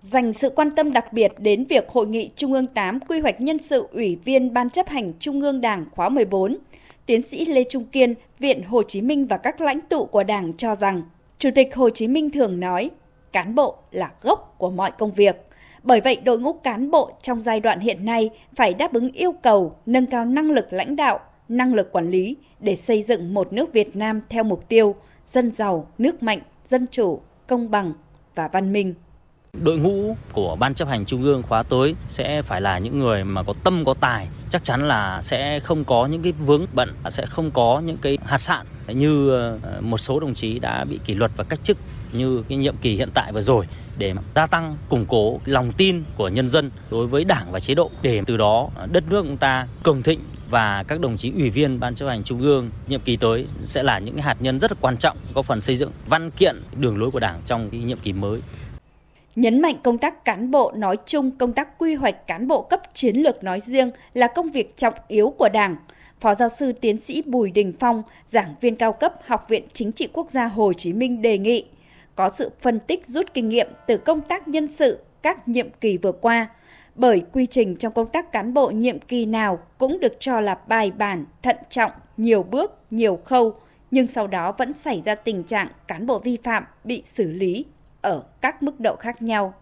dành sự quan tâm đặc biệt đến việc Hội nghị Trung ương 8 quy hoạch nhân sự Ủy viên Ban chấp hành Trung ương Đảng khóa 14, tiến sĩ Lê Trung Kiên, Viện Hồ Chí Minh và các lãnh tụ của Đảng cho rằng, Chủ tịch Hồ Chí Minh thường nói, cán bộ là gốc của mọi công việc. Bởi vậy, đội ngũ cán bộ trong giai đoạn hiện nay phải đáp ứng yêu cầu nâng cao năng lực lãnh đạo, năng lực quản lý để xây dựng một nước Việt Nam theo mục tiêu dân giàu, nước mạnh, dân chủ, công bằng và văn minh. Đội ngũ của Ban chấp hành Trung ương khóa tới sẽ phải là những người mà có tâm có tài, chắc chắn là sẽ không có những cái vướng bận, sẽ không có những cái hạt sạn như ờ, một số đồng chí đã bị kỷ luật và cách chức như cái nhiệm kỳ hiện tại vừa rồi để gia tăng củng cố lòng tin của nhân dân đối với đảng và chế độ. Để từ đó ờ, đất nước chúng ta cường thịnh và các đồng chí ủy viên ban chấp hành trung ương nhiệm kỳ tới sẽ là những hạt nhân rất là quan trọng góp phần xây dựng văn kiện đường lối của đảng trong cái nhiệm kỳ mới nhấn mạnh công tác cán bộ nói chung, công tác quy hoạch cán bộ cấp chiến lược nói riêng là công việc trọng yếu của Đảng. Phó giáo sư tiến sĩ Bùi Đình Phong, giảng viên cao cấp Học viện Chính trị Quốc gia Hồ Chí Minh đề nghị có sự phân tích rút kinh nghiệm từ công tác nhân sự các nhiệm kỳ vừa qua, bởi quy trình trong công tác cán bộ nhiệm kỳ nào cũng được cho là bài bản, thận trọng, nhiều bước, nhiều khâu, nhưng sau đó vẫn xảy ra tình trạng cán bộ vi phạm bị xử lý ở các mức độ khác nhau.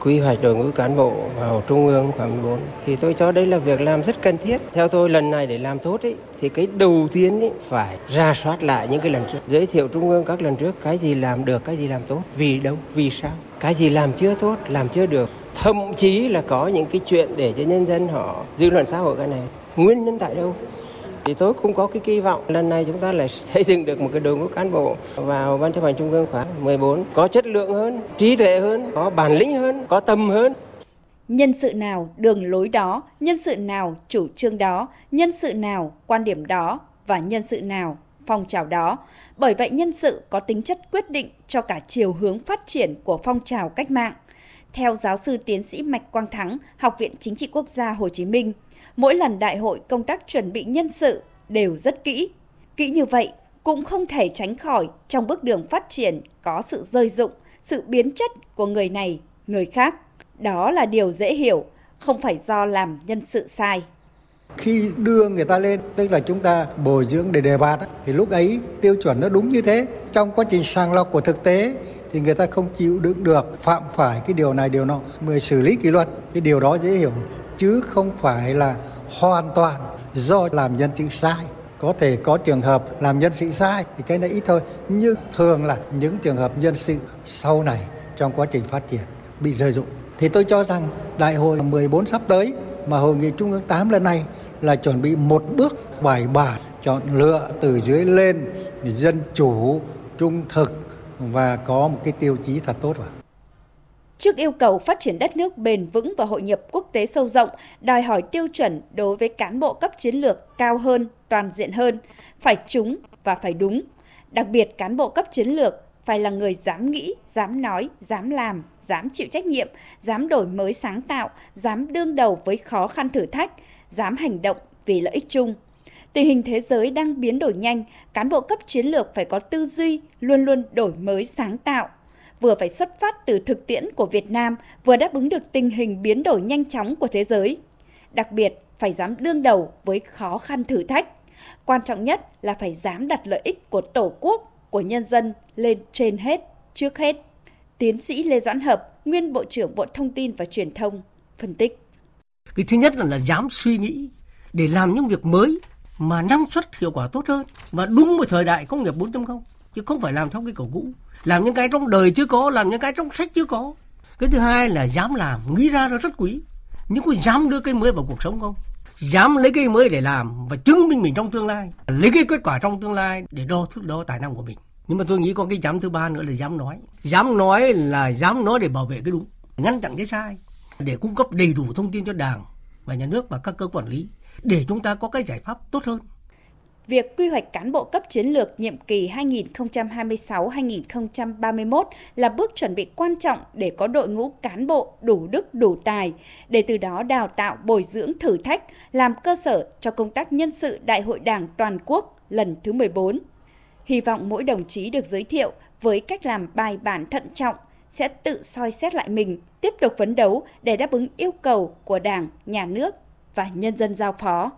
Quy hoạch đội ngũ cán bộ vào trung ương khoảng 14 thì tôi cho đây là việc làm rất cần thiết. Theo tôi lần này để làm tốt ấy, thì cái đầu tiên ấy, phải ra soát lại những cái lần trước, giới thiệu trung ương các lần trước cái gì làm được, cái gì làm tốt, vì đâu, vì sao, cái gì làm chưa tốt, làm chưa được. Thậm chí là có những cái chuyện để cho nhân dân họ dư luận xã hội cái này nguyên nhân tại đâu thì tôi cũng có cái kỳ vọng lần này chúng ta lại xây dựng được một cái đội ngũ cán bộ vào ban chấp hành trung ương khóa 14 có chất lượng hơn, trí tuệ hơn, có bản lĩnh hơn, có tâm hơn. Nhân sự nào đường lối đó, nhân sự nào chủ trương đó, nhân sự nào quan điểm đó và nhân sự nào phong trào đó. Bởi vậy nhân sự có tính chất quyết định cho cả chiều hướng phát triển của phong trào cách mạng. Theo giáo sư tiến sĩ Mạch Quang Thắng, Học viện Chính trị Quốc gia Hồ Chí Minh, mỗi lần đại hội công tác chuẩn bị nhân sự đều rất kỹ. Kỹ như vậy cũng không thể tránh khỏi trong bước đường phát triển có sự rơi dụng, sự biến chất của người này, người khác. Đó là điều dễ hiểu, không phải do làm nhân sự sai. Khi đưa người ta lên, tức là chúng ta bồi dưỡng để đề bạt, thì lúc ấy tiêu chuẩn nó đúng như thế. Trong quá trình sàng lọc của thực tế thì người ta không chịu đựng được phạm phải cái điều này điều nọ mới xử lý kỷ luật cái điều đó dễ hiểu chứ không phải là hoàn toàn do làm nhân sự sai có thể có trường hợp làm nhân sự sai thì cái này ít thôi, nhưng thường là những trường hợp nhân sự sau này trong quá trình phát triển bị rơi dụng thì tôi cho rằng đại hội 14 sắp tới mà hội nghị trung ương 8 lần này là chuẩn bị một bước bài bản, chọn lựa từ dưới lên dân chủ trung thực và có một cái tiêu chí thật tốt vào. Trước yêu cầu phát triển đất nước bền vững và hội nhập quốc tế sâu rộng, đòi hỏi tiêu chuẩn đối với cán bộ cấp chiến lược cao hơn, toàn diện hơn, phải trúng và phải đúng. Đặc biệt cán bộ cấp chiến lược phải là người dám nghĩ, dám nói, dám làm, dám chịu trách nhiệm, dám đổi mới sáng tạo, dám đương đầu với khó khăn thử thách, dám hành động vì lợi ích chung. Tình hình thế giới đang biến đổi nhanh, cán bộ cấp chiến lược phải có tư duy luôn luôn đổi mới sáng tạo, vừa phải xuất phát từ thực tiễn của Việt Nam, vừa đáp ứng được tình hình biến đổi nhanh chóng của thế giới. Đặc biệt, phải dám đương đầu với khó khăn thử thách. Quan trọng nhất là phải dám đặt lợi ích của Tổ quốc, của nhân dân lên trên hết, trước hết. Tiến sĩ Lê Doãn Hợp, nguyên Bộ trưởng Bộ Thông tin và Truyền thông, phân tích. Cái thứ nhất là, là dám suy nghĩ để làm những việc mới mà năng suất hiệu quả tốt hơn và đúng một thời đại công nghiệp 4.0 chứ không phải làm theo cái cổ cũ. Làm những cái trong đời chưa có, làm những cái trong sách chưa có. Cái thứ hai là dám làm, nghĩ ra nó rất quý. Nhưng có dám đưa cái mới vào cuộc sống không? Dám lấy cái mới để làm và chứng minh mình trong tương lai. Lấy cái kết quả trong tương lai để đo thước đo tài năng của mình. Nhưng mà tôi nghĩ có cái dám thứ ba nữa là dám nói. Dám nói là dám nói để bảo vệ cái đúng. Ngăn chặn cái sai. Để cung cấp đầy đủ thông tin cho đảng và nhà nước và các cơ quản lý. Để chúng ta có cái giải pháp tốt hơn. Việc quy hoạch cán bộ cấp chiến lược nhiệm kỳ 2026-2031 là bước chuẩn bị quan trọng để có đội ngũ cán bộ đủ đức đủ tài, để từ đó đào tạo bồi dưỡng thử thách, làm cơ sở cho công tác nhân sự Đại hội Đảng toàn quốc lần thứ 14. Hy vọng mỗi đồng chí được giới thiệu với cách làm bài bản thận trọng, sẽ tự soi xét lại mình, tiếp tục phấn đấu để đáp ứng yêu cầu của Đảng, Nhà nước và nhân dân giao phó.